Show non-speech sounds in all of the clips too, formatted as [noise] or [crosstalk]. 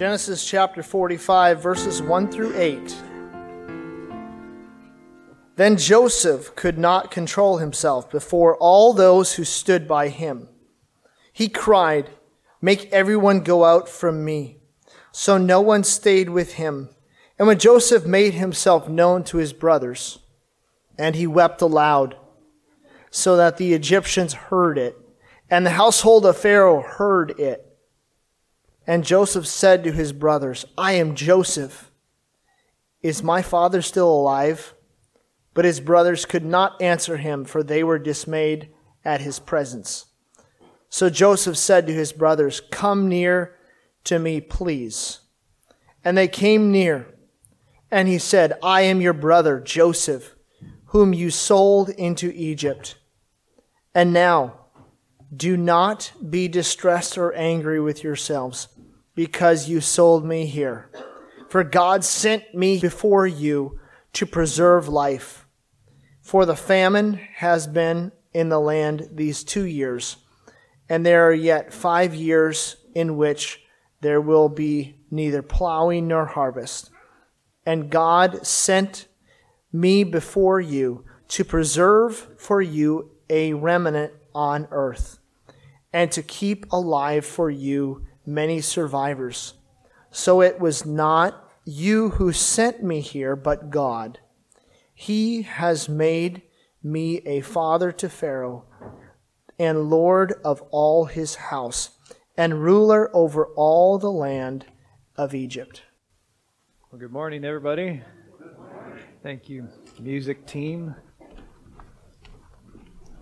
Genesis chapter 45, verses 1 through 8. Then Joseph could not control himself before all those who stood by him. He cried, Make everyone go out from me. So no one stayed with him. And when Joseph made himself known to his brothers, and he wept aloud, so that the Egyptians heard it, and the household of Pharaoh heard it. And Joseph said to his brothers, I am Joseph. Is my father still alive? But his brothers could not answer him, for they were dismayed at his presence. So Joseph said to his brothers, Come near to me, please. And they came near. And he said, I am your brother, Joseph, whom you sold into Egypt. And now, do not be distressed or angry with yourselves because you sold me here. For God sent me before you to preserve life. For the famine has been in the land these two years, and there are yet five years in which there will be neither plowing nor harvest. And God sent me before you to preserve for you a remnant on earth, and to keep alive for you many survivors. So it was not you who sent me here, but God. He has made me a father to Pharaoh, and Lord of all his house, and ruler over all the land of Egypt. Well, good morning, everybody. Thank you, music team.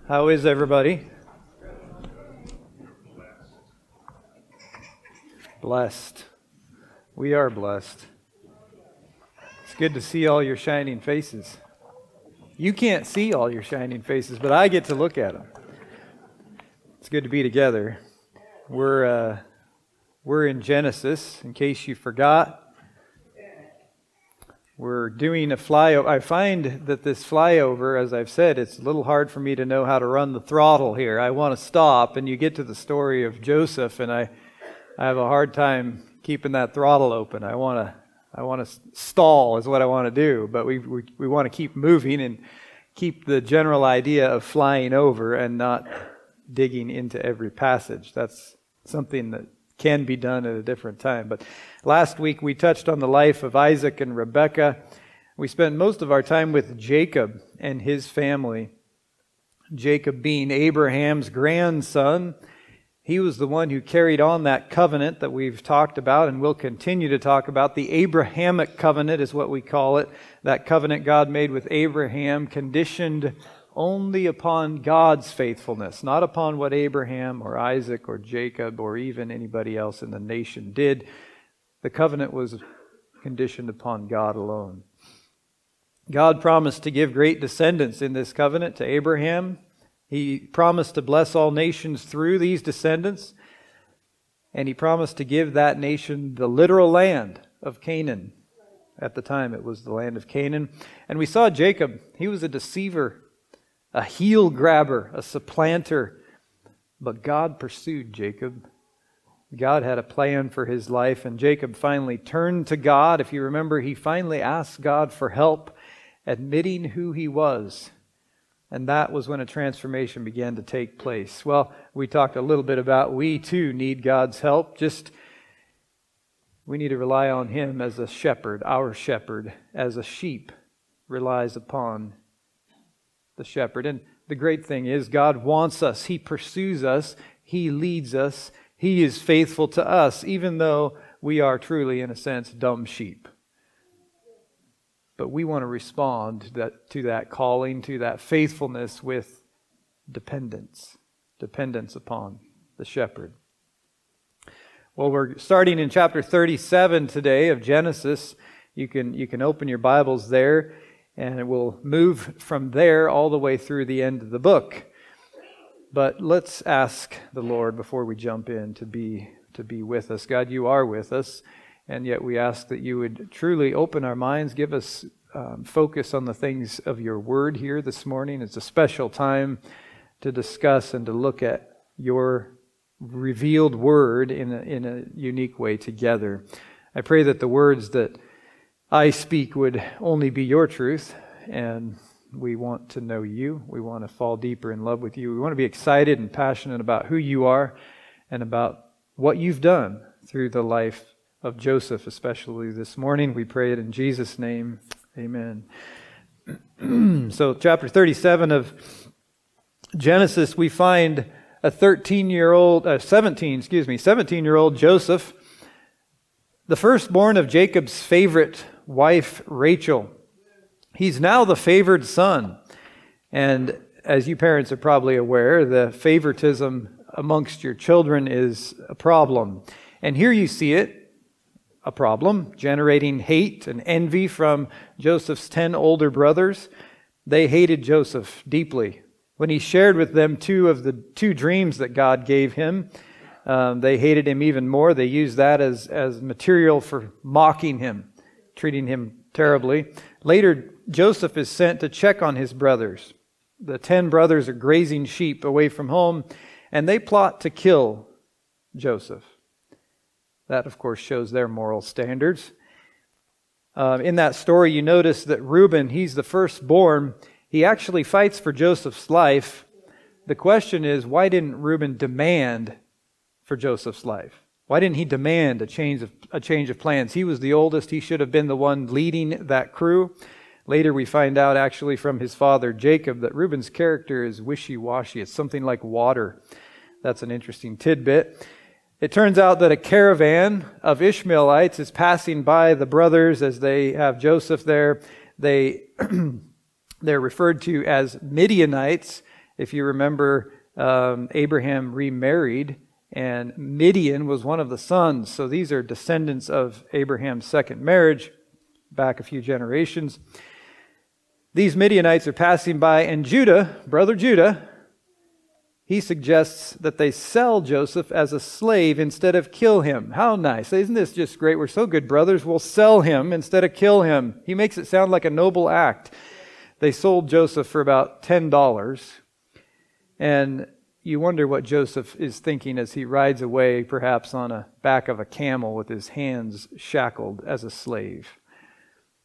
How is everybody? Blessed. We are blessed. It's good to see all your shining faces. You can't see all your shining faces, but I get to look at them. It's good to be together. We're uh, we're in Genesis, in case you forgot. We're doing a flyover. I find that this flyover, as I've said, it's a little hard for me to know how to run the throttle here. I want to stop, and you get to the story of Joseph, and I I have a hard time keeping that throttle open. I want to I want to stall is what I want to do, but we, we we want to keep moving and keep the general idea of flying over and not digging into every passage. That's something that can be done at a different time. But last week we touched on the life of Isaac and Rebekah. We spent most of our time with Jacob and his family. Jacob being Abraham's grandson he was the one who carried on that covenant that we've talked about and will continue to talk about. The Abrahamic covenant is what we call it. That covenant God made with Abraham, conditioned only upon God's faithfulness, not upon what Abraham or Isaac or Jacob or even anybody else in the nation did. The covenant was conditioned upon God alone. God promised to give great descendants in this covenant to Abraham, he promised to bless all nations through these descendants, and he promised to give that nation the literal land of Canaan. At the time, it was the land of Canaan. And we saw Jacob. He was a deceiver, a heel grabber, a supplanter. But God pursued Jacob. God had a plan for his life, and Jacob finally turned to God. If you remember, he finally asked God for help, admitting who he was and that was when a transformation began to take place. Well, we talked a little bit about we too need God's help. Just we need to rely on Him as a shepherd, our shepherd, as a sheep relies upon the shepherd. And the great thing is, God wants us, He pursues us, He leads us, He is faithful to us, even though we are truly, in a sense, dumb sheep. But we want to respond to that, to that calling, to that faithfulness with dependence, dependence upon the shepherd. Well, we're starting in chapter 37 today of Genesis. You can, you can open your Bibles there, and we'll move from there all the way through the end of the book. But let's ask the Lord before we jump in to be, to be with us. God, you are with us. And yet we ask that you would truly open our minds, give us um, focus on the things of your word here this morning. It's a special time to discuss and to look at your revealed word in a, in a unique way together. I pray that the words that I speak would only be your truth, and we want to know you. We want to fall deeper in love with you. We want to be excited and passionate about who you are and about what you've done through the life of Joseph, especially this morning. We pray it in Jesus' name. Amen. [clears throat] so, chapter 37 of Genesis, we find a 13 year old, uh, 17, excuse me, 17 year old Joseph, the firstborn of Jacob's favorite wife, Rachel. He's now the favored son. And as you parents are probably aware, the favoritism amongst your children is a problem. And here you see it, a problem, generating hate and envy from Joseph's 10 older brothers. They hated Joseph deeply. When he shared with them two of the two dreams that God gave him, um, they hated him even more. They used that as, as material for mocking him, treating him terribly. Later, Joseph is sent to check on his brothers. The ten brothers are grazing sheep away from home, and they plot to kill Joseph. That, of course, shows their moral standards. Uh, in that story, you notice that Reuben, he's the firstborn, he actually fights for Joseph's life. The question is, why didn't Reuben demand for Joseph's life? Why didn't he demand a change of, a change of plans? He was the oldest. He should have been the one leading that crew. Later, we find out actually from his father Jacob that Reuben's character is wishy washy. It's something like water. That's an interesting tidbit. It turns out that a caravan of Ishmaelites is passing by the brothers as they have Joseph there. They [clears throat] They're referred to as Midianites. If you remember, um, Abraham remarried, and Midian was one of the sons. So these are descendants of Abraham's second marriage, back a few generations. These Midianites are passing by, and Judah, brother Judah, he suggests that they sell Joseph as a slave instead of kill him. How nice. Isn't this just great? We're so good brothers. We'll sell him instead of kill him. He makes it sound like a noble act. They sold Joseph for about $10. And you wonder what Joseph is thinking as he rides away, perhaps on the back of a camel with his hands shackled as a slave.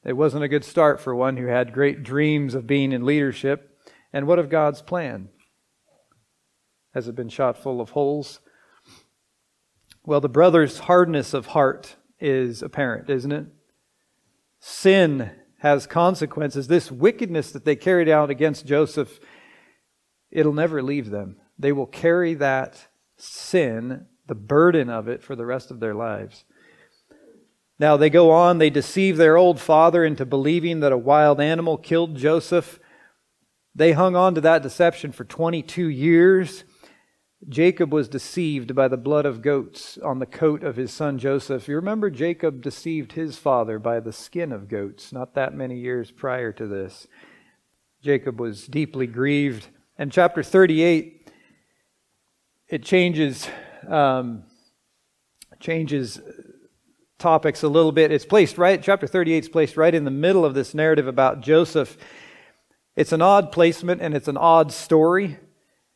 It wasn't a good start for one who had great dreams of being in leadership. And what of God's plan? Has it been shot full of holes? Well, the brother's hardness of heart is apparent, isn't it? Sin has consequences. This wickedness that they carried out against Joseph, it'll never leave them. They will carry that sin, the burden of it, for the rest of their lives. Now they go on, they deceive their old father into believing that a wild animal killed Joseph. They hung on to that deception for 22 years. Jacob was deceived by the blood of goats on the coat of his son Joseph. You remember Jacob deceived his father by the skin of goats not that many years prior to this. Jacob was deeply grieved. And chapter 38, it changes, um, changes topics a little bit. It's placed right, chapter 38 is placed right in the middle of this narrative about Joseph. It's an odd placement and it's an odd story.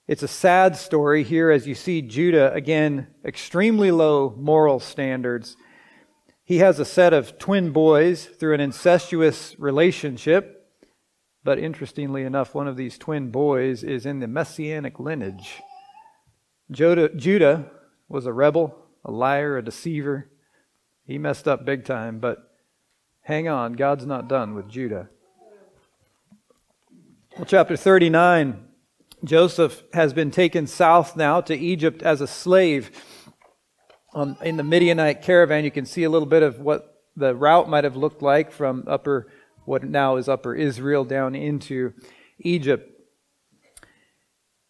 It's a sad story here as you see Judah, again, extremely low moral standards. He has a set of twin boys through an incestuous relationship. But interestingly enough, one of these twin boys is in the messianic lineage. Judah, was a rebel, a liar, a deceiver. He messed up big time, but hang on, God's not done with Judah. Well, chapter 39 Joseph has been taken south now to Egypt as a slave. Um, in the Midianite caravan, you can see a little bit of what the route might have looked like from upper, what now is upper Israel, down into Egypt.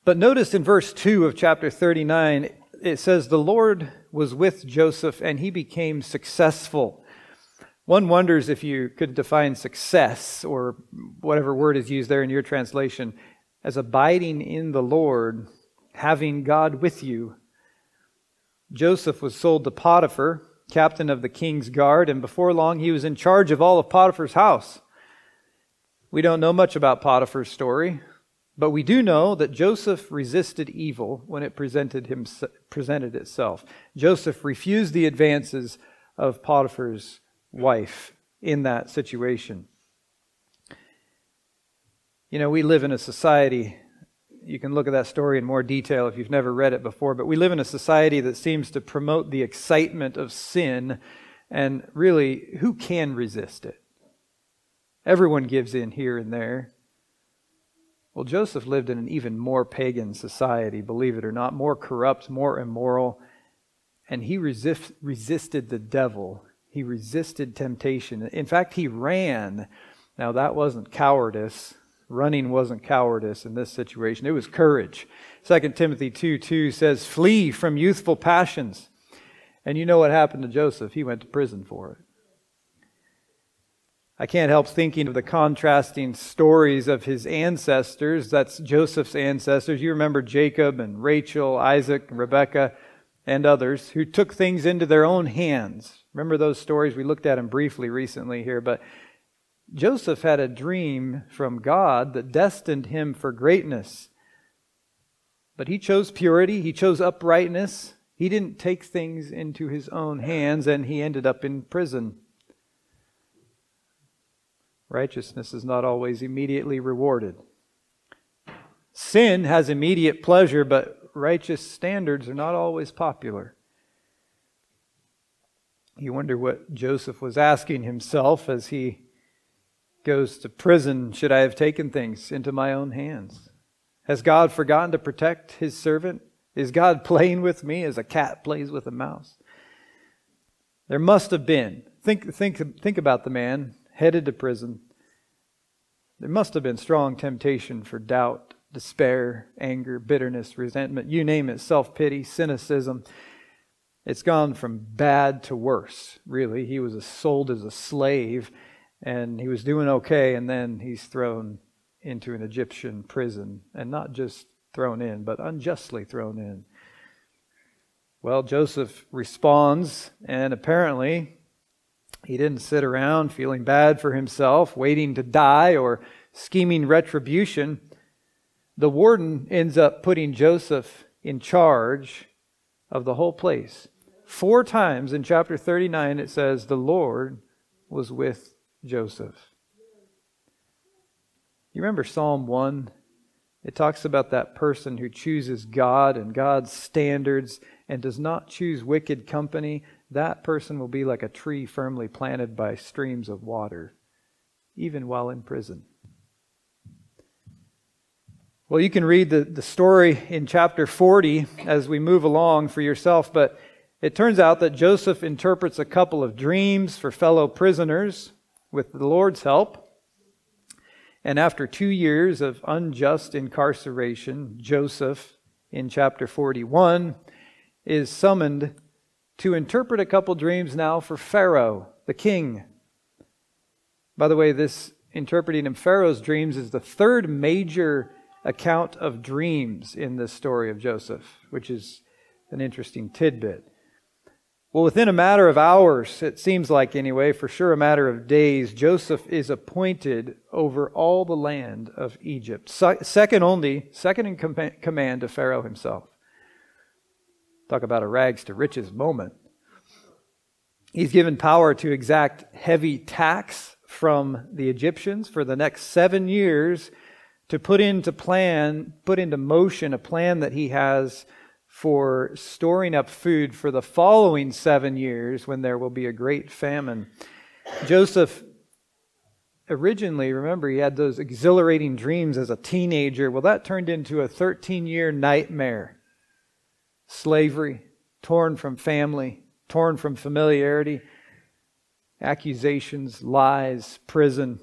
But notice in verse 2 of chapter 39, it says, The Lord was with Joseph and he became successful. One wonders if you could define success, or whatever word is used there in your translation, as abiding in the Lord, having God with you. Joseph was sold to Potiphar, captain of the king's guard, and before long he was in charge of all of Potiphar's house. We don't know much about Potiphar's story, but we do know that Joseph resisted evil when it presented, him, presented itself. Joseph refused the advances of Potiphar's wife in that situation. You know, we live in a society, you can look at that story in more detail if you've never read it before, but we live in a society that seems to promote the excitement of sin, and really, who can resist it? Everyone gives in here and there. Well, Joseph lived in an even more pagan society, believe it or not, more corrupt, more immoral, and he resist, resisted the devil. He resisted temptation. In fact, he ran. Now, that wasn't cowardice. Running wasn't cowardice in this situation, it was courage. 2 Timothy 2 2 says, Flee from youthful passions. And you know what happened to Joseph? He went to prison for it. I can't help thinking of the contrasting stories of his ancestors. That's Joseph's ancestors. You remember Jacob and Rachel, Isaac, and Rebekah, and others who took things into their own hands. Remember those stories? We looked at them briefly recently here, but Joseph had a dream from God that destined him for greatness. But he chose purity, he chose uprightness. He didn't take things into his own hands, and he ended up in prison. Righteousness is not always immediately rewarded. Sin has immediate pleasure, but righteous standards are not always popular. You wonder what Joseph was asking himself as he goes to prison. Should I have taken things into my own hands? Has God forgotten to protect his servant? Is God [laughs] playing with me as a cat plays with a mouse? There must have been. Think, think, think about the man headed to prison. There must have been strong temptation for doubt, despair, anger, bitterness, resentment, you name it, self pity, cynicism. It's gone from bad to worse, really. He was sold as a slave and he was doing okay, and then he's thrown into an Egyptian prison, and not just thrown in, but unjustly thrown in. Well, Joseph responds, and apparently he didn't sit around feeling bad for himself, waiting to die, or scheming retribution. The warden ends up putting Joseph in charge of the whole place. Four times in chapter 39 it says, The Lord was with Joseph. You remember Psalm 1? It talks about that person who chooses God and God's standards and does not choose wicked company, that person will be like a tree firmly planted by streams of water, even while in prison. Well, you can read the, the story in chapter 40 as we move along for yourself, but it turns out that Joseph interprets a couple of dreams for fellow prisoners with the Lord's help. And after two years of unjust incarceration, Joseph, in chapter 41, is summoned to interpret a couple dreams now for Pharaoh, the king. By the way, this interpreting of Pharaoh's dreams is the third major account of dreams in this story of Joseph, which is an interesting tidbit. Well, within a matter of hours, it seems like anyway, for sure a matter of days, Joseph is appointed over all the land of Egypt, second only, second in command to Pharaoh himself. Talk about a rags to riches moment. He's given power to exact heavy tax from the Egyptians for the next seven years to put into plan, put into motion a plan that he has for storing up food for the following seven years when there will be a great famine. Joseph originally, remember, he had those exhilarating dreams as a teenager. Well, that turned into a 13 year nightmare slavery, torn from family, torn from familiarity, accusations, lies, prison.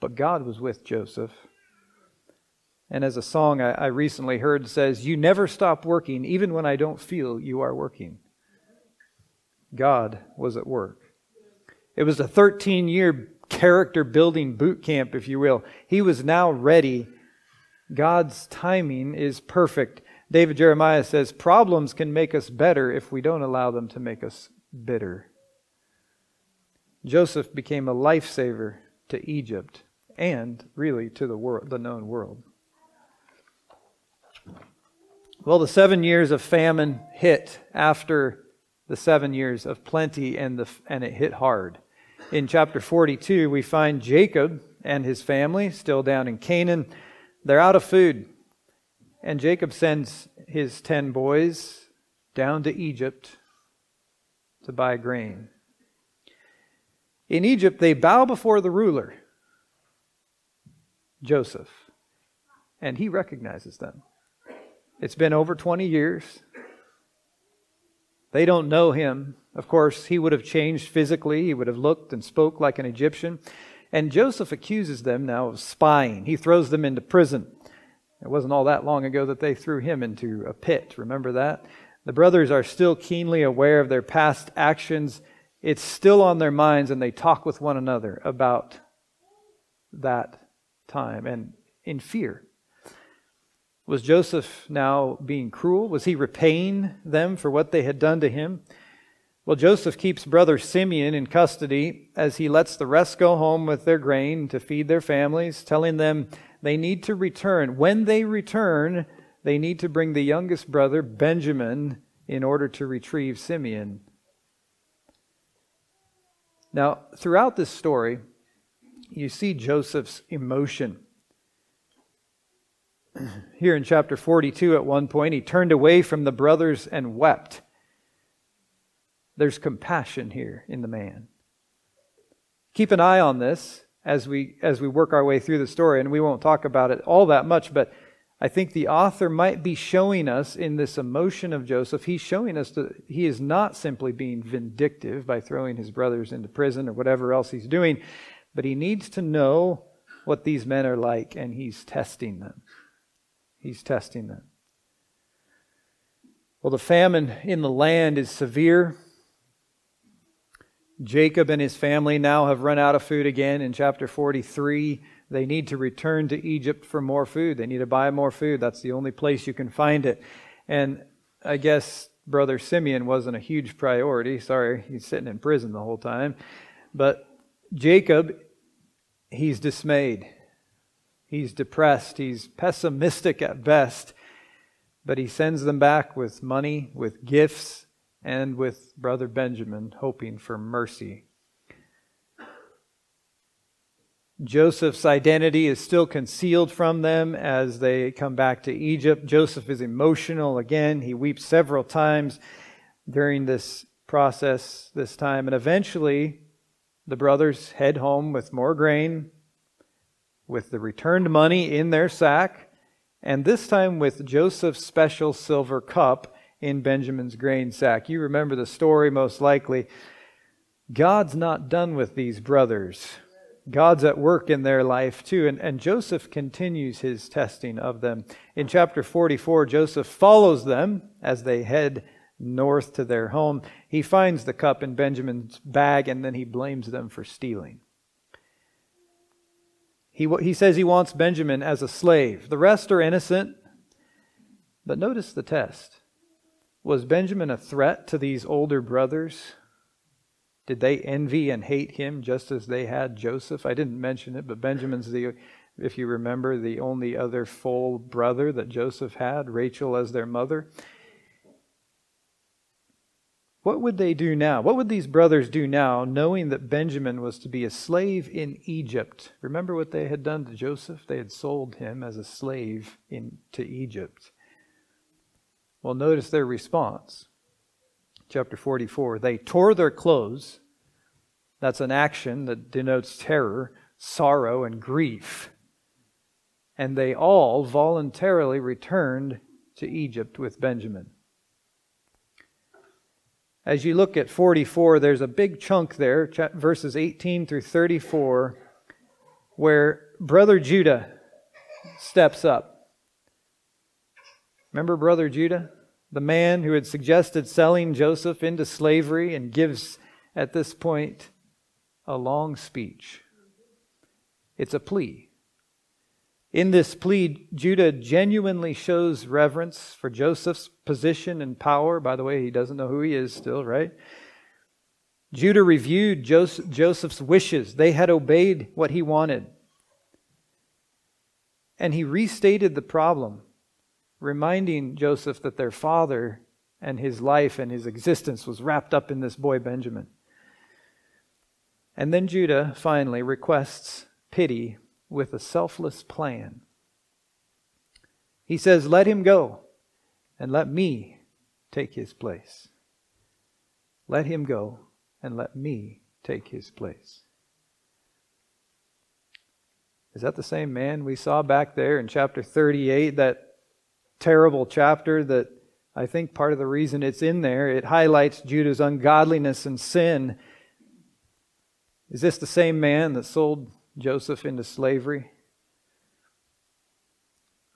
But God was with Joseph. And as a song I, I, recently heard says, You never stop working, even when I don't feel you are working. God was at work. It was a 13 year character building boot camp, if you will. He was now ready. God's timing is perfect. David Jeremiah says problems can make us better if we don't allow them to make us bitter. Joseph became a lifesaver to Egypt and really to the world, the known world. Well, the seven years of famine hit after the seven years of plenty, and, the, and it hit hard. In chapter 42, we find Jacob and his family still down in Canaan. They're out of food. And Jacob sends his ten boys down to Egypt to buy grain. In Egypt, they bow before the ruler, Joseph, and he recognizes them. It's been over 20 years. They don't know him. Of course, he would have changed physically, he would have looked and spoke like an Egyptian. And Joseph accuses them now of spying. He throws them into prison. It wasn't all that long ago that they threw him into a pit. Remember that? The brothers are still keenly aware of their past actions. It's still on their minds, and they talk with one another about that time and in fear. Was Joseph now being cruel? Was he repaying them for what they had done to him? Well, Joseph keeps brother Simeon in custody as he lets the rest go home with their grain to feed their families, telling them they need to return. When they return, they need to bring the youngest brother, Benjamin, in order to retrieve Simeon. Now, throughout this story, you see Joseph's emotion. Here in chapter 42, at one point, he turned away from the brothers and wept. There's compassion here in the man. Keep an eye on this as we as we work our way through the story and we won't talk about it all that much but I think the author might be showing us in this emotion of Joseph, he's showing us that he is not simply being vindictive by throwing his brothers into prison or whatever else he's doing, but he needs to know what these men are like, and he's testing them. He's testing them. Well, the famine in the land is severe. Jacob and his family now have run out of food again in chapter 43. They need to return to Egypt for more food. They need to buy more food. That's the only place you can find it. And I guess Brother Simeon wasn't a huge priority. Sorry, he's sitting in prison the whole time. But Jacob, he's dismayed. He's depressed. He's pessimistic at best. But he sends them back with money, with gifts, and with Brother Benjamin, hoping for mercy. Joseph's identity is still concealed from them as they come back to Egypt. Joseph is emotional again. He weeps several times during this process, this time. And eventually, the brothers head home with more grain, with the returned money in their sack, and this time with Joseph's special silver cup in Benjamin's grain sack. You remember the story most likely. God's not done with these brothers. God's at work in their life too. And, and Joseph continues his testing of them. In chapter 44, Joseph follows them as they head north to their home. He finds the cup in Benjamin's bag and then he blames them for stealing. He, he says he wants Benjamin as a slave. The rest are innocent. But notice the test. Was Benjamin a threat to these older brothers? Did they envy and hate him just as they had Joseph? I didn't mention it, but Benjamin's the, if you remember, the only other full brother that Joseph had, Rachel as their mother. What would they do now? What would these brothers do now, knowing that Benjamin was to be a slave in Egypt? Remember what they had done to Joseph? They had sold him as a slave into Egypt. Well, notice their response. Chapter 44 they tore their clothes. That's an action that denotes terror, sorrow, and grief. And they all voluntarily returned to Egypt with Benjamin. As you look at 44, there's a big chunk there, verses 18 through 34, where brother Judah steps up. Remember brother Judah? the man who had suggested selling Joseph into slavery and gives at this point a long speech. It's a plea. In this plea, Judah genuinely shows reverence for Joseph's position and power. By the way, he doesn't know who he is still, right? Judah reviewed Joseph's wishes. They had obeyed what he wanted. And he restated the problem reminding Joseph that their father and his life and his existence was wrapped up in this boy Benjamin. And then Judah finally requests pity with a selfless plan. He says, Let him go and let me take his place. Let him go and let me take his place. Is that the same man we saw back there in chapter 38, that terrible chapter that I think part of the reason it's in there, it highlights Judah's ungodliness and sin. Is this the same man that sold Joseph into slavery?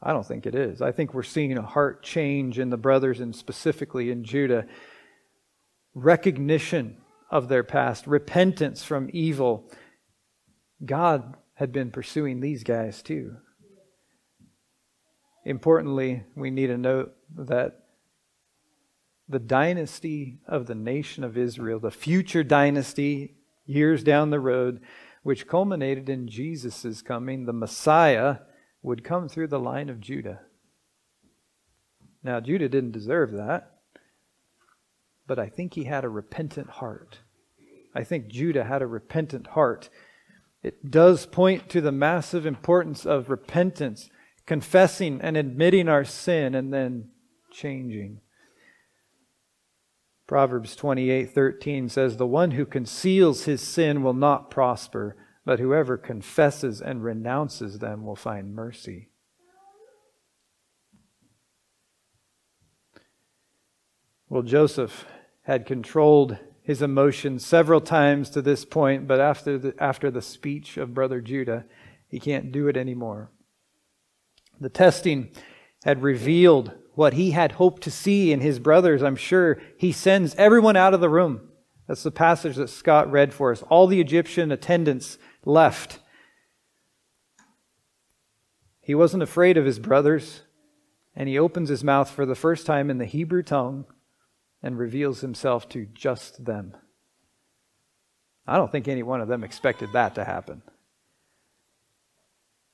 I don't think it is. I think we're seeing a heart change in the brothers and specifically in Judah. Recognition of their past, repentance from evil. God had been pursuing these guys too. Importantly, we need to note that the dynasty of the nation of Israel, the future dynasty years down the road, which culminated in Jesus' coming, the Messiah, would come through the line of Judah. Now, Judah didn't deserve that, but I think he had a repentant heart. I think Judah had a repentant heart. It does point to the massive importance of repentance, confessing and admitting our sin, and then changing. Proverbs 28:13 says the one who conceals his sin will not prosper but whoever confesses and renounces them will find mercy. Well Joseph had controlled his emotions several times to this point, but after the, after the speech of Brother Judah, he can't do it anymore. The testing had revealed what he had hoped to see in his brothers. I'm sure he sends everyone out of the room. That's the passage that Scott read for us. All the Egyptian attendants left. He wasn't afraid of his brothers, and he opens his mouth for the first time in the Hebrew tongue and reveals himself to just them. I don't think any one of them expected that to happen.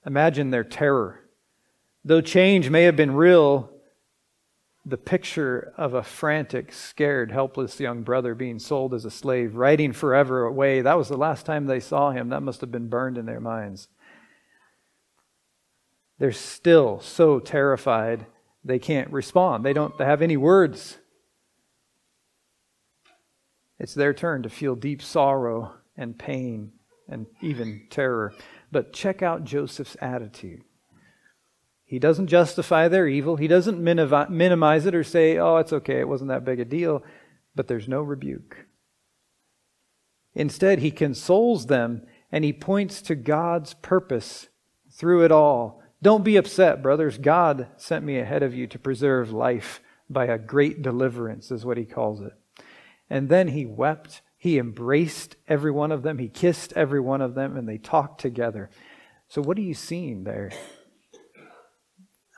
Imagine their terror. Though change may have been real, the picture of a frantic, scared, helpless young brother being sold as a slave, riding forever away, that was the last time they saw him. That must have been burned in their minds. They're still so terrified they can't respond. They don't have any words. It's their turn to feel deep sorrow and pain and even terror. But check out Joseph's attitude. He doesn't justify their evil. He doesn't minimize it or say, oh, it's okay, it wasn't that big a deal. But there's no rebuke. Instead, he consoles them and he points to God's purpose through it all. Don't be upset, brothers. God sent me ahead of you to preserve life by a great deliverance, is what he calls it. And then he wept. He embraced every one of them. He kissed every one of them, and they talked together. So, what are you seeing there?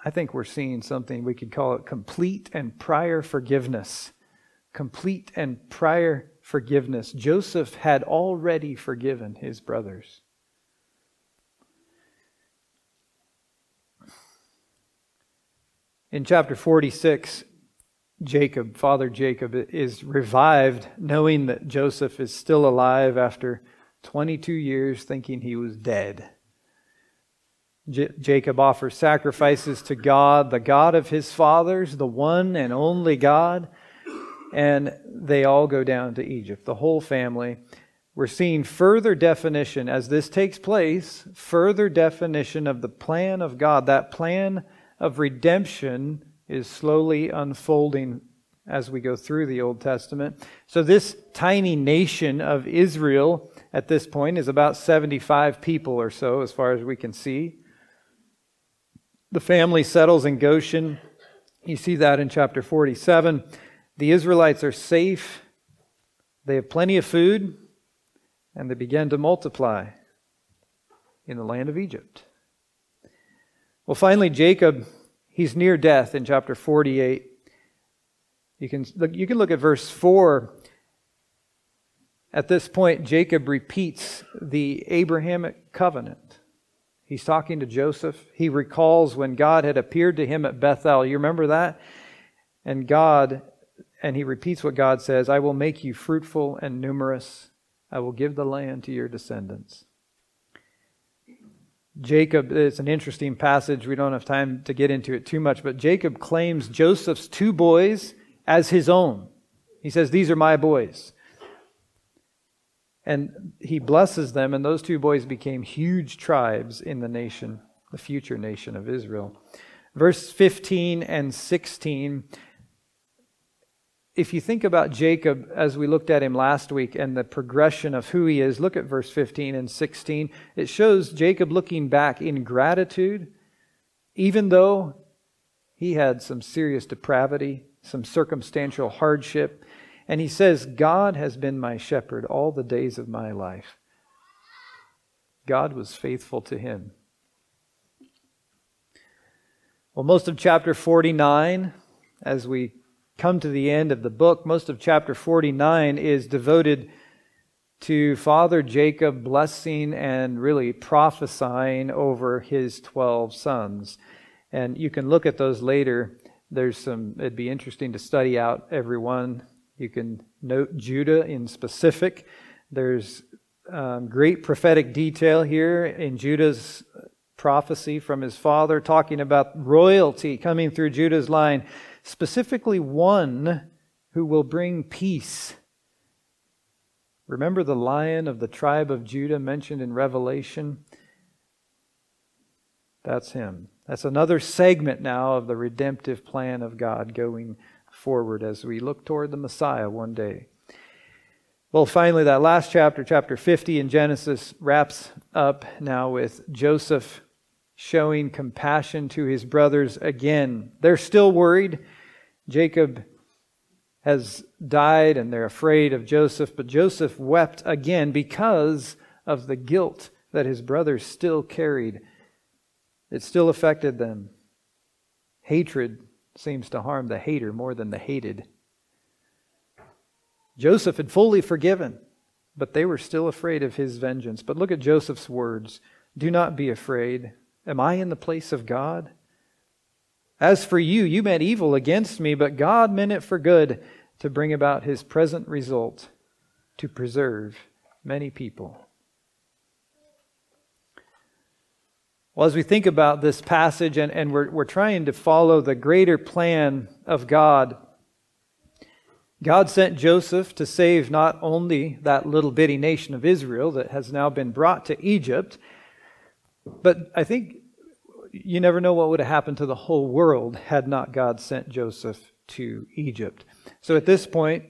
I think we're seeing something we could call it complete and prior forgiveness. Complete and prior forgiveness. Joseph had already forgiven his brothers. In chapter 46, Jacob, Father Jacob, is revived knowing that Joseph is still alive after 22 years thinking he was dead. J- Jacob offers sacrifices to God, the God of his fathers, the one and only God, and they all go down to Egypt, the whole family. We're seeing further definition as this takes place, further definition of the plan of God, that plan of redemption is slowly unfolding as we go through the Old Testament. So, this tiny nation of Israel at this point is about 75 people or so, as far as we can see. The family settles in Goshen. You see that in chapter 47. The Israelites are safe, they have plenty of food, and they begin to multiply in the land of Egypt. Well, finally, Jacob He's near death in chapter 48. You can look, you can look at verse 4. At this point, Jacob repeats the Abrahamic covenant. He's talking to Joseph. He recalls when God had appeared to him at Bethel. You remember that? And God and he repeats what God says I will make you fruitful and numerous, I will give the land to your descendants. Jacob, it's an interesting passage. We don't have time to get into it too much, but Jacob claims Joseph's two boys as his own. He says, These are my boys. And he blesses them, and those two boys became huge tribes in the nation, the future nation of Israel. Verse 15 and 16 if you think about Jacob as we looked at him last week and the progression of who he is, look at verse 15 and 16. It shows Jacob looking back in gratitude, even though he had some serious depravity, some circumstantial hardship. And he says, God has been my shepherd all the days of my life. God was faithful to him. Well, most of chapter 49, as we come to the end of the book, most of chapter 49 is devoted to Father Jacob blessing and really prophesying over his 12 sons. And you can look at those later. There's some, it'd be interesting to study out every one. You can note Judah in specific. There's um, great prophetic detail here in Judah's prophecy from his father, talking about royalty coming through Judah's line specifically one who will bring peace. Remember the lion of the tribe of Judah mentioned in Revelation? That's him. That's another segment now of the redemptive plan of God going forward as we look toward the Messiah one day. Well, finally, that last chapter, chapter 50 in Genesis, wraps up now with Joseph showing compassion to his brothers again. They're still worried. Jacob has died and they're afraid of Joseph, but Joseph wept again because of the guilt that his brothers still carried. It still affected them. Hatred seems to harm the hater more than the hated. Joseph had fully forgiven, but they were still afraid of his vengeance. But look at Joseph's words Do not be afraid. Am I in the place of God? As for you, you meant evil against me, but God meant it for good to bring about his present result to preserve many people. Well, as we think about this passage and, and we're, we're trying to follow the greater plan of God, God sent Joseph to save not only that little bitty nation of Israel that has now been brought to Egypt, but I think you never know what would have happened to the whole world had not God sent Joseph to Egypt. So at this point,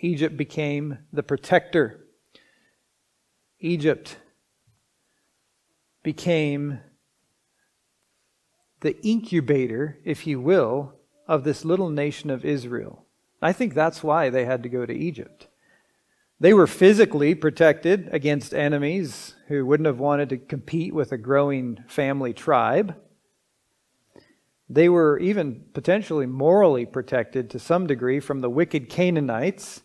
Egypt became the protector. Egypt became the incubator, if you will, of this little nation of Israel. I think that's why they had to go to Egypt. They were physically protected against enemies who wouldn't have wanted to compete with a growing family tribe. They were even potentially morally protected to some degree from the wicked Canaanites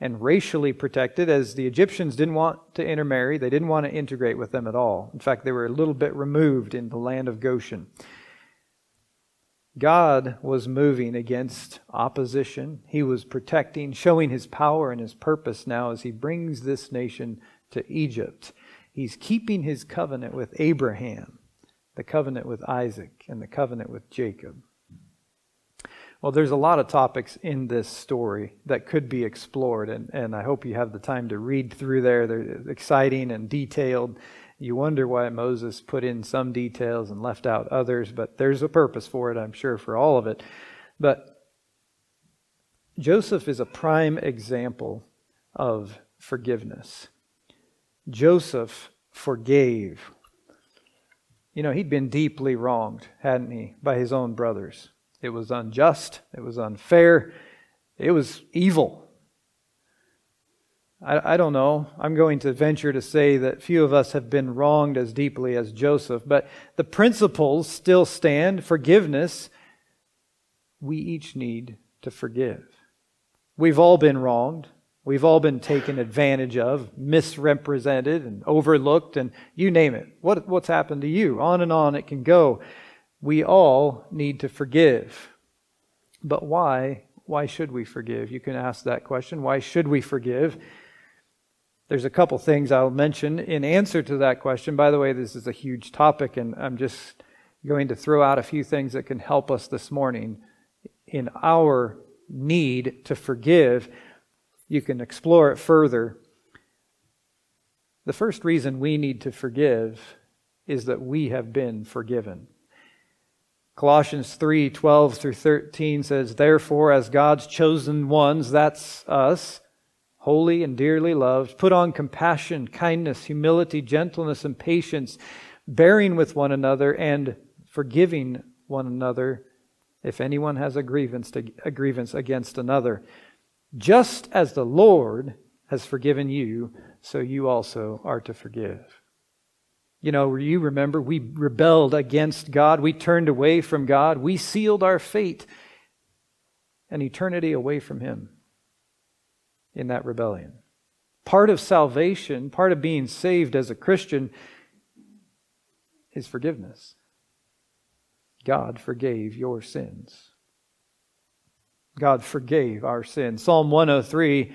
and racially protected as the Egyptians didn't want to intermarry. They didn't want to integrate with them at all. In fact, they were a little bit removed in the land of Goshen. God was moving against opposition. He was protecting, showing his power and his purpose now as he brings this nation to Egypt. He's keeping his covenant with Abraham the covenant with Isaac and the covenant with Jacob. Well, there's a lot of topics in this story that could be explored, and, and I hope you have the time to read through there. They're exciting and detailed. You wonder why Moses put in some details and left out others, but there's a purpose for it, I'm sure, for all of it. But Joseph is a prime example of forgiveness. Joseph forgave you know, he'd been deeply wronged, hadn't he, by his own brothers. It was unjust, it was unfair, it was evil. I, I, don't know. I'm going to venture to say that few of us have been wronged as deeply as Joseph, but the principles still stand. Forgiveness, we each need to forgive. We've all been wronged. We've all been taken advantage of, misrepresented, and overlooked, and you name it. What, what's happened to you? On and on it can go. We all need to forgive. But why why should we forgive? You can ask that question. Why should we forgive? There's a couple things I'll mention in answer to that question. By the way, this is a huge topic, and I'm just going to throw out a few things that can help us this morning in our need to forgive. You can explore it further. The first reason we need to forgive is that we have been forgiven. Colossians 3 12 through 13 says, Therefore, as God's chosen ones, that's us, holy and dearly loved, put on compassion, kindness, humility, gentleness, and patience, bearing with one another and forgiving one another if anyone has a grievance, to, a grievance against another. Just as the Lord has forgiven you, so you also are to forgive. You know, you remember we rebelled against God, we turned away from God, we sealed our fate and eternity away from Him in that rebellion. Part of salvation, part of being saved as a Christian, is forgiveness. God forgave your sins. God forgave our sins. Psalm 103,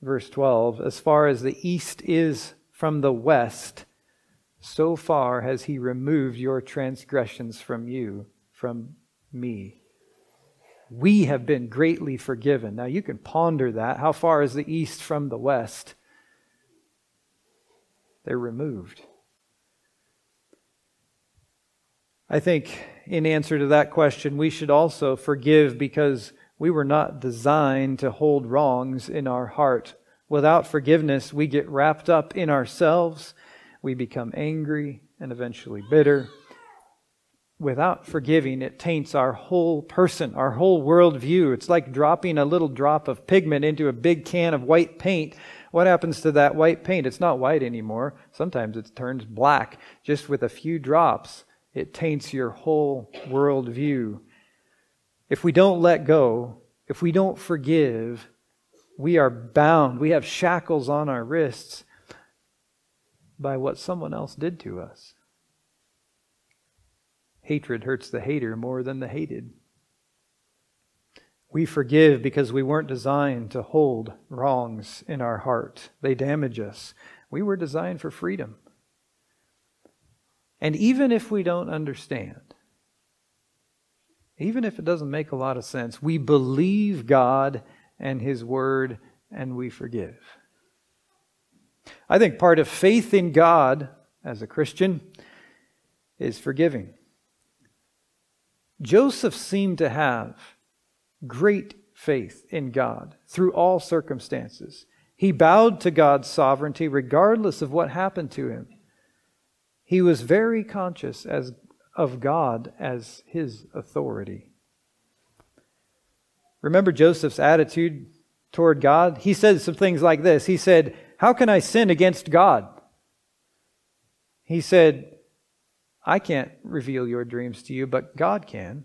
verse 12 As far as the east is from the west, so far has he removed your transgressions from you, from me. We have been greatly forgiven. Now you can ponder that. How far is the east from the west? They're removed. I think in answer to that question, we should also forgive because we were not designed to hold wrongs in our heart. Without forgiveness, we get wrapped up in ourselves we become angry and eventually bitter. Without forgiving, it taints our whole person, our whole worldview. It's like dropping a little drop of pigment into a big can of white paint. What happens to that white paint? It's not white anymore. Sometimes it turns black. Just with a few drops, it taints your whole worldview. If we don't let go, if we don't forgive, we are bound. We have shackles on our wrists by what someone else did to us. Hatred hurts the hater more than the hated. We forgive because we weren't designed to hold wrongs in our heart. They damage us. We were designed for freedom. And even if we don't understand, even if it doesn't make a lot of sense, we believe God and His Word and we forgive. I think part of faith in God as a Christian is forgiving. Joseph seemed to have great faith in God through all circumstances. He bowed to God's sovereignty regardless of what happened to him. He was very conscious as, of God as his authority. Remember Joseph's attitude toward God? He said some things like this. He said, how can I sin against God? He said, I can't reveal your dreams to you, but God can.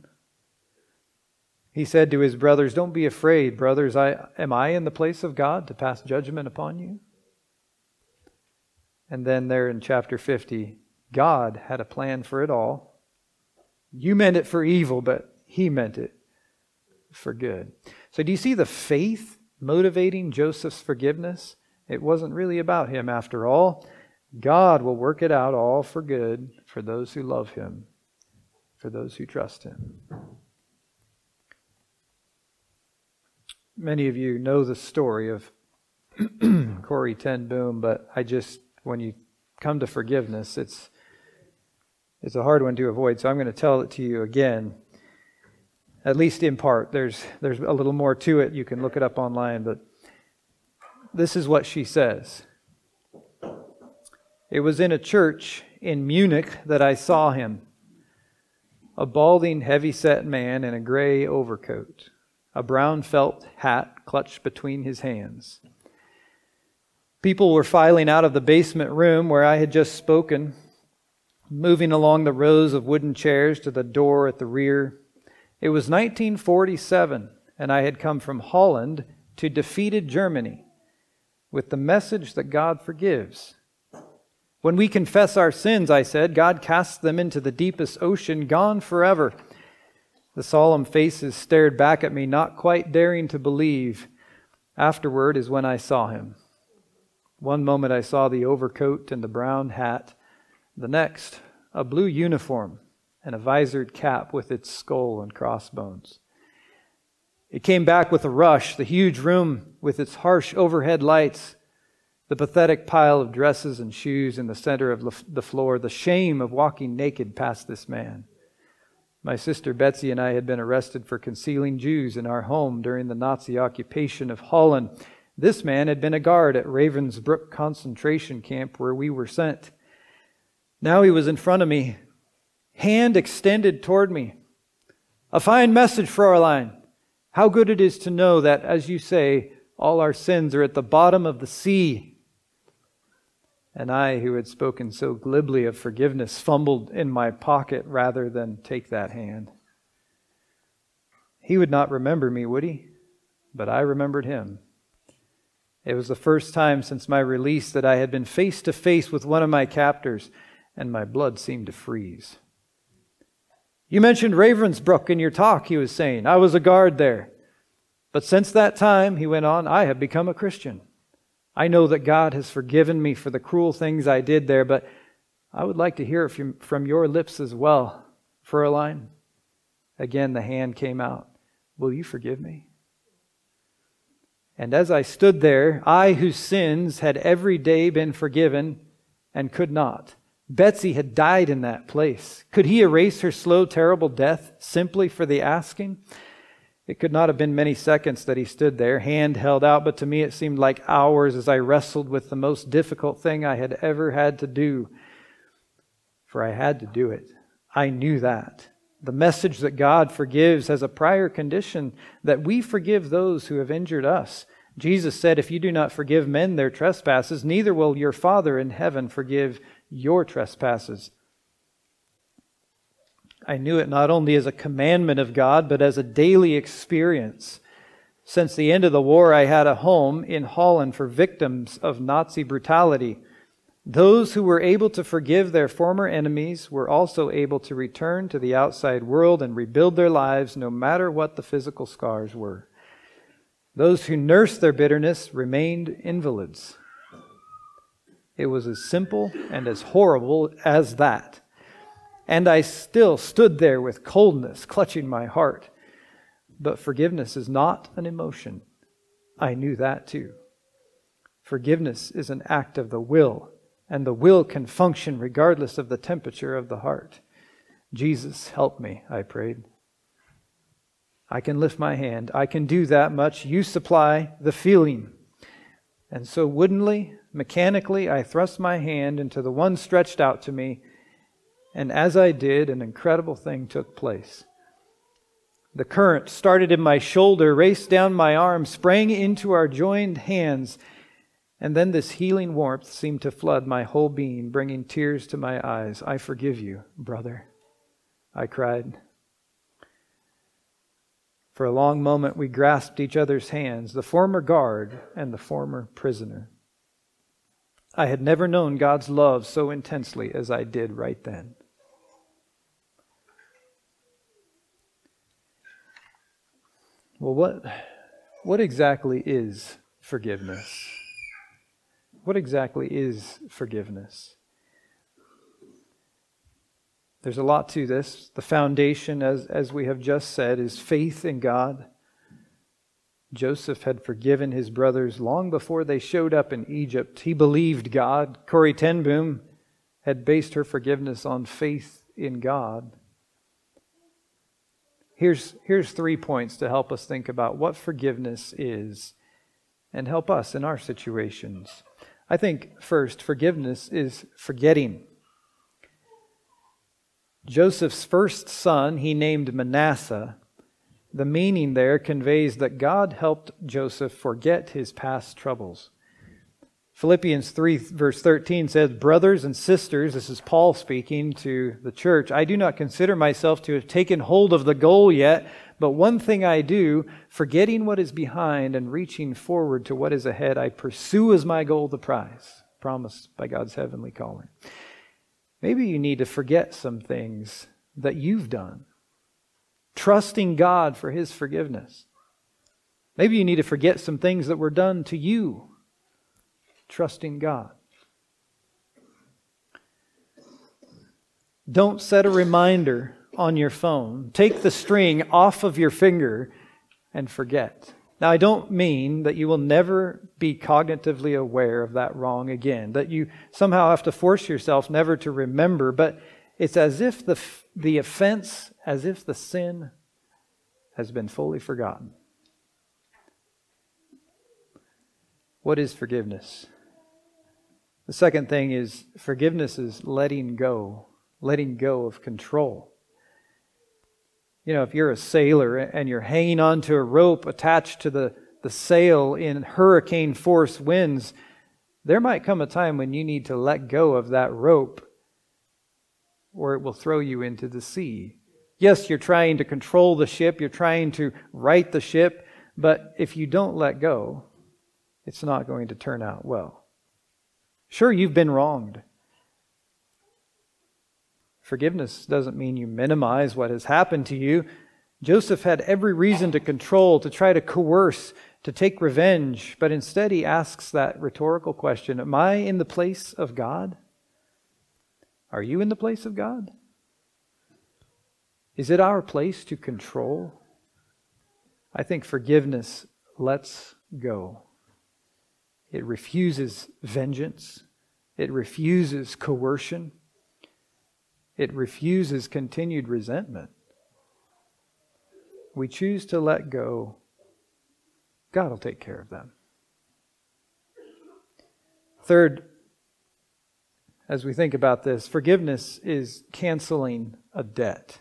He said to his brothers, Don't be afraid, brothers. I, am I in the place of God to pass judgment upon you? And then there in chapter 50, God had a plan for it all. You meant it for evil, but he meant it for good. So, do you see the faith motivating Joseph's forgiveness? It wasn't really about him after all. God will work it out all for good for those who love him, for those who trust him. Many of you know the story of [clears throat] Corrie Ten Boom, but I just, when you come to forgiveness, it's it's a hard one to avoid. So I'm going to tell it to you again, at least in part. There's there's a little more to it. You can look it up online, but this is what she says It was in a church in Munich that I saw him a balding, heavy set man in a gray overcoat, a brown felt hat clutched between his hands. People were filing out of the basement room where I had just spoken, moving along the rows of wooden chairs to the door at the rear. It was 1947, and I had come from Holland to defeated Germany with the message that God forgives. When we confess our sins, I said, God casts them into the deepest ocean, gone forever. The solemn faces stared back at me, not quite daring to believe. Afterward is when I saw him. One moment I saw the overcoat and the brown hat. The next, a blue uniform and a visored cap with its skull and crossbones. It came back with a rush, the huge room with its harsh overhead lights, the pathetic pile of dresses and shoes in the center of the floor, the shame of walking naked past this man. My sister Betsy and I had been arrested for concealing Jews in our home during the Nazi occupation of Holland. This man had been a guard at Ravensbrück concentration camp where we were sent. Now he was in front of me, hand extended toward me. A fine message, Fräulein. How good it is to know that, as you say, all our sins are at the bottom of the sea and I, who had spoken so glibly of forgiveness, fumbled in my pocket rather than take that hand. He would not remember me, would he? But I remembered him. It was the first time since my release that I had been face to face with one of my captors, and my blood seemed to freeze. You mentioned Ravensbrück in your talk, he was saying. I was a guard there. But since that time, he went on, I have become a Christian. I know that God has forgiven me for the cruel things I did there, but I would like to hear from, your lips as well, Fräulein. Again, the hand came out. Will you forgive me? And as I stood there, I whose sins had every day been forgiven and could not. Betsy had died in that place. Could he erase her slow, terrible death simply for the asking? It could not have been many seconds that he stood there, hand held out, but to me it seemed like hours as I wrestled with the most difficult thing I had ever had to do. For I had to do it. I knew that. The message that God forgives has a prior condition that we forgive those who have injured us. Jesus said, If you do not forgive men their trespasses, neither will your Father in heaven forgive your trespasses. I knew it not only as a commandment of God, but as a daily experience. Since the end of the war, I had a home in Holland for victims of Nazi brutality. Those who were able to forgive their former enemies were also able to return to the outside world and rebuild their lives no matter what the physical scars were. Those who nursed their bitterness remained invalids. It was as simple and as horrible as that and I still stood there with coldness clutching my heart. But forgiveness is not an emotion. I knew that too. Forgiveness is an act of the will, and the will can function regardless of the temperature of the heart. Jesus, help me, I prayed. I can lift my hand. I can do that much. You supply the feeling. And so, woodenly, mechanically, I thrust my hand into the one stretched out to me and as I did, an incredible thing took place. The current started in my shoulder, raced down my arm, sprang into our joined hands, and then this healing warmth seemed to flood my whole being, bringing tears to my eyes. I forgive you, brother, I cried. For a long moment, we grasped each other's hands, the former guard and the former prisoner. I had never known God's love so intensely as I did right then. Well, what, what exactly is forgiveness? What exactly is forgiveness? There's a lot to this. The foundation, as, as we have just said, is faith in God. Joseph had forgiven his brothers long before they showed up in Egypt. He believed God. Corrie ten Boom had based her forgiveness on faith in God. Here's, here's three points to help us think about what forgiveness is and help us in our situations. I think, first, forgiveness is forgetting. Joseph's first son, he named Manasseh. The meaning there conveys that God helped Joseph forget his past troubles. Philippians 3, verse 13 says, Brothers and sisters, this is Paul speaking to the church, I do not consider myself to have taken hold of the goal yet, but one thing I do, forgetting what is behind and reaching forward to what is ahead, I pursue as my goal the prize promised by God's heavenly calling. Maybe you need to forget some things that you've done trusting God for His forgiveness. Maybe you need to forget some things that were done to you, trusting God. Don't set a reminder on your phone. Take the string off of your finger and forget. Now, I don't mean that you will never be cognitively aware of that wrong again, that you somehow have to force yourself never to remember, but it's as if the, the offense, as if the sin has been fully forgotten. What is forgiveness? The second thing is forgiveness is letting go, letting go of control. You know, if you're a sailor and you're hanging onto a rope attached to the, the sail in hurricane force winds, there might come a time when you need to let go of that rope or it will throw you into the sea. Yes, you're trying to control the ship, you're trying to right the ship, but if you don't let go, it's not going to turn out well. Sure, you've been wronged. Forgiveness doesn't mean you minimize what has happened to you. Joseph had every reason to control, to try to coerce, to take revenge, but instead he asks that rhetorical question Am I in the place of God? Are you in the place of God? Is it our place to control? I think forgiveness lets go. It refuses vengeance. It refuses coercion. It refuses continued resentment. We choose to let go. God will take care of them. Third, as we think about this, forgiveness is canceling a debt.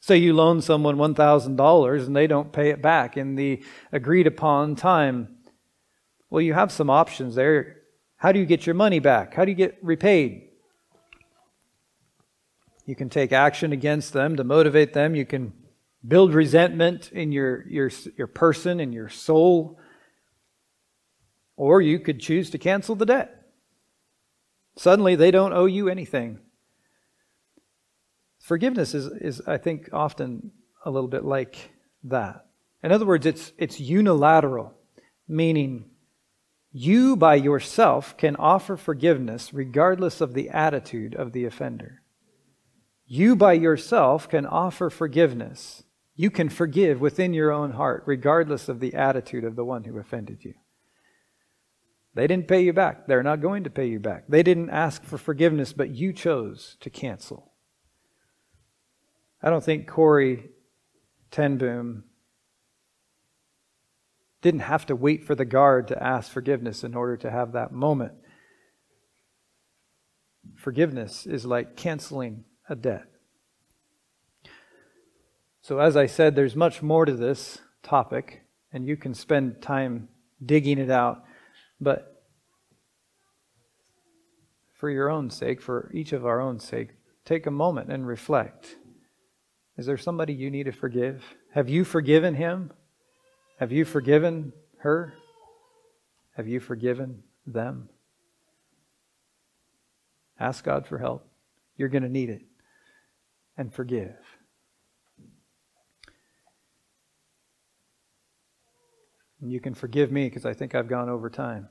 Say you loan someone $1,000 and they don't pay it back in the agreed upon time. Well, you have some options there. How do you get your money back? How do you get repaid? You can take action against them to motivate them. You can build resentment in your, your, your person and your soul. Or you could choose to cancel the debt. Suddenly, they don't owe you anything. Forgiveness is, is, I think, often a little bit like that. In other words, it's, it's unilateral, meaning you by yourself can offer forgiveness regardless of the attitude of the offender. You by yourself can offer forgiveness. You can forgive within your own heart, regardless of the attitude of the one who offended you. They didn't pay you back. They're not going to pay you back. They didn't ask for forgiveness, but you chose to cancel. I don't think Corrie ten Boom didn't have to wait for the guard to ask forgiveness in order to have that moment. Forgiveness is like canceling a debt. So, as I said, there's much more to this topic, and you can spend time digging it out. But for your own sake, for each of our own sake, take a moment and reflect. Is there somebody you need to forgive? Have you forgiven him? Have you forgiven her? Have you forgiven them? Ask God for help. You're going to need it. And forgive. And you can forgive me because I think I've gone over time.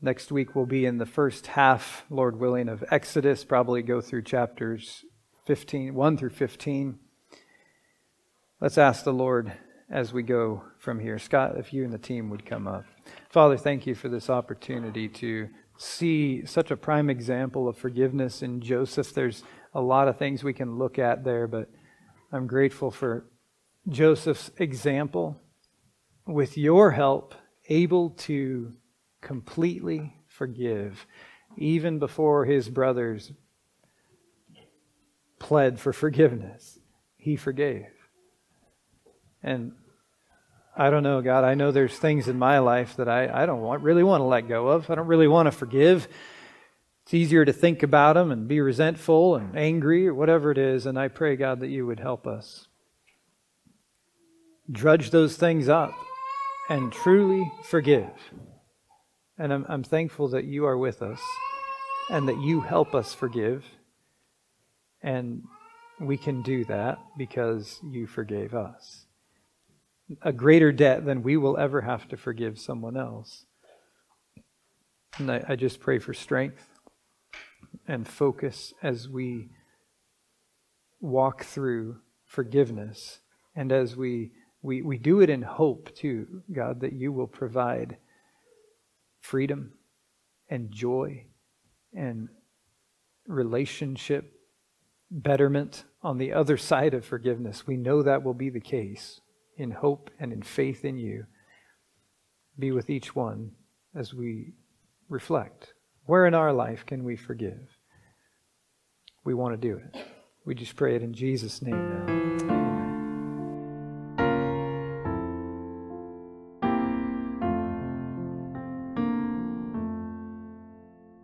Next week we'll be in the first half, Lord willing, of Exodus, probably go through chapters 15, 1 through 15. Let's ask the Lord as we go from here. Scott, if you and the team would come up. Father, thank you for this opportunity to see such a prime example of forgiveness in Joseph. There's a lot of things we can look at there, but I'm grateful for Joseph's example. With your help, able to completely forgive, even before his brothers pled for forgiveness. He forgave. And I don't know, God. I know there's things in my life that I, I don't want, really want to let go of. I don't really want to forgive. It's easier to think about them and be resentful and angry or whatever it is. And I pray, God, that you would help us drudge those things up and truly forgive. And I'm, I'm thankful that you are with us and that you help us forgive. And we can do that because you forgave us. A greater debt than we will ever have to forgive someone else. And I, I just pray for strength and focus as we walk through forgiveness and as we, we, we do it in hope, too, God, that you will provide freedom and joy and relationship betterment on the other side of forgiveness. We know that will be the case in hope and in faith in you. Be with each one as we reflect. Where in our life can we forgive? We want to do it. We just pray it in Jesus' name now.